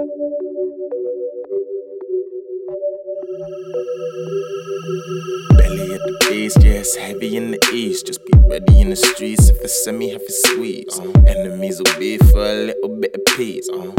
Belly at the beast, yeah, it's heavy in the east. Just be ready in the streets if it's semi heavy squeeze. Uh, enemies will be for a little bit of peace. Uh,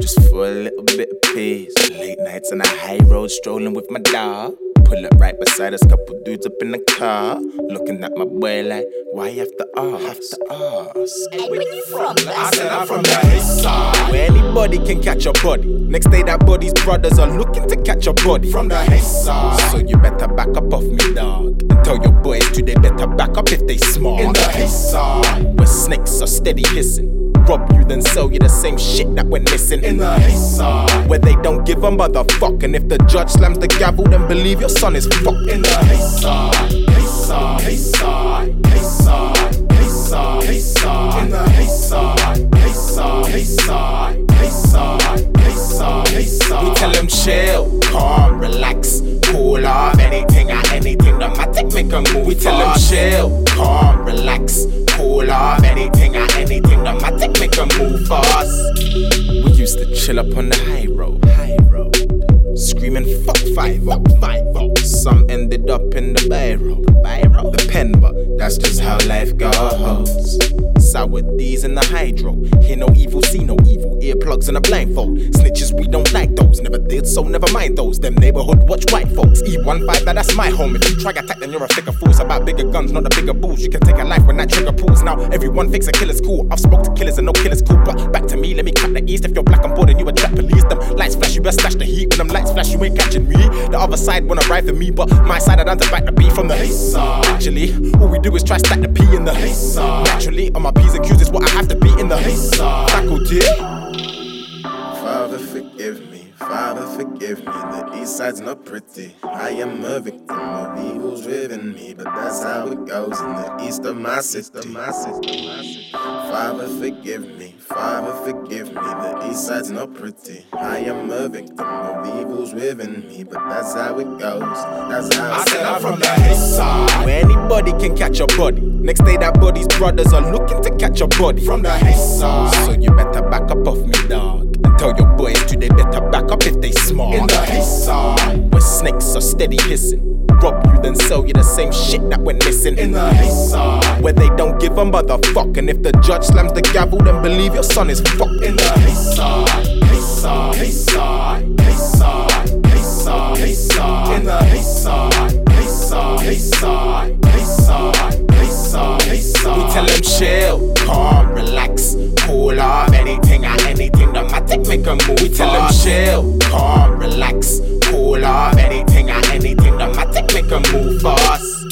just for a little bit of peace. Late nights on the high road, strolling with my dog. Pull up right beside us, couple dudes up in the car. Looking at my boy like, why you have to ask? Have to ask. Hey, where you from? I said I'm from the east side. Where anybody can catch a body. Next day, that body's brothers are looking to catch a body. From the east side. So you better back up off me, dog. And tell your boys too, they better back up if they smart. In the east side. Where snakes are steady hissing. Rob you, then sell you the same shit that went missing. In the east side. Where they don't give a motherfuck. And if the judge slams the gavel, then believe your son is fucked. In the east side. East side. East side. East side. East side. East side. In the east side. East side. East side. East side. East side. East side. We tell them chill, calm, relax, cool off anything or anything. The matic make a move. We tell them chill, calm, relax, cool off anything or anything. The matic make a move for us. We used to chill up on the high road, high road, screaming fuck five up, five up. Some ended up in the road, the the pen, but that's just how life goes. Sour D's in the hydro. Hear no evil, see no evil. Earplugs and a blindfold. Snitches, we don't like those. Never did, so never mind those. Them neighborhood watch white folks. E15, that that's my home. If you try attack, then you're a figure fool. It's about bigger guns, not the bigger bulls. You can take a life when that trigger pulls. Now everyone thinks a killer's cool. I've spoke to killers and no killers cool. But back to me, let me crack the east. If you're black on board and you attract police, them lights flash, you best stash the heat. When them lights flash, you ain't catching me. The other side wanna ride for me, but my side I done to back the beat from the East side. All we do is try stack the P in the side. Naturally, on my P's and Q's is what I have to be in the side. faculty. Father, forgive me. Father, forgive me. The east side's not pretty. I am a victim of evil's driven me, but that's how it goes in the east of my city. My city, my city. Father, forgive me. Father, forgive me. The east side's not pretty. I am a victim of evil's within me, but that's how it goes. That's how I it said I'm from the east side. Where anybody can catch a body. Next day, that body's brothers are looking to catch a body. From the east side. So you better back up off me, dog. And tell your boys too, they better back up if they smart. In the east side. Where snakes are steady hissing. Rob you, then sell you the same shit that went missing. In the east. Where they don't give a motherfuck. And if the judge slams the gavel, then believe your son is fucked. In the east side. East side. East side. East side. East side. East side. In the east side. East side. East side. East side. East side. East side. We tell them chill, calm, relax, cool off anything or anything. The matic make a move. We tell them chill, calm, relax, cool off anything or anything make a move for us.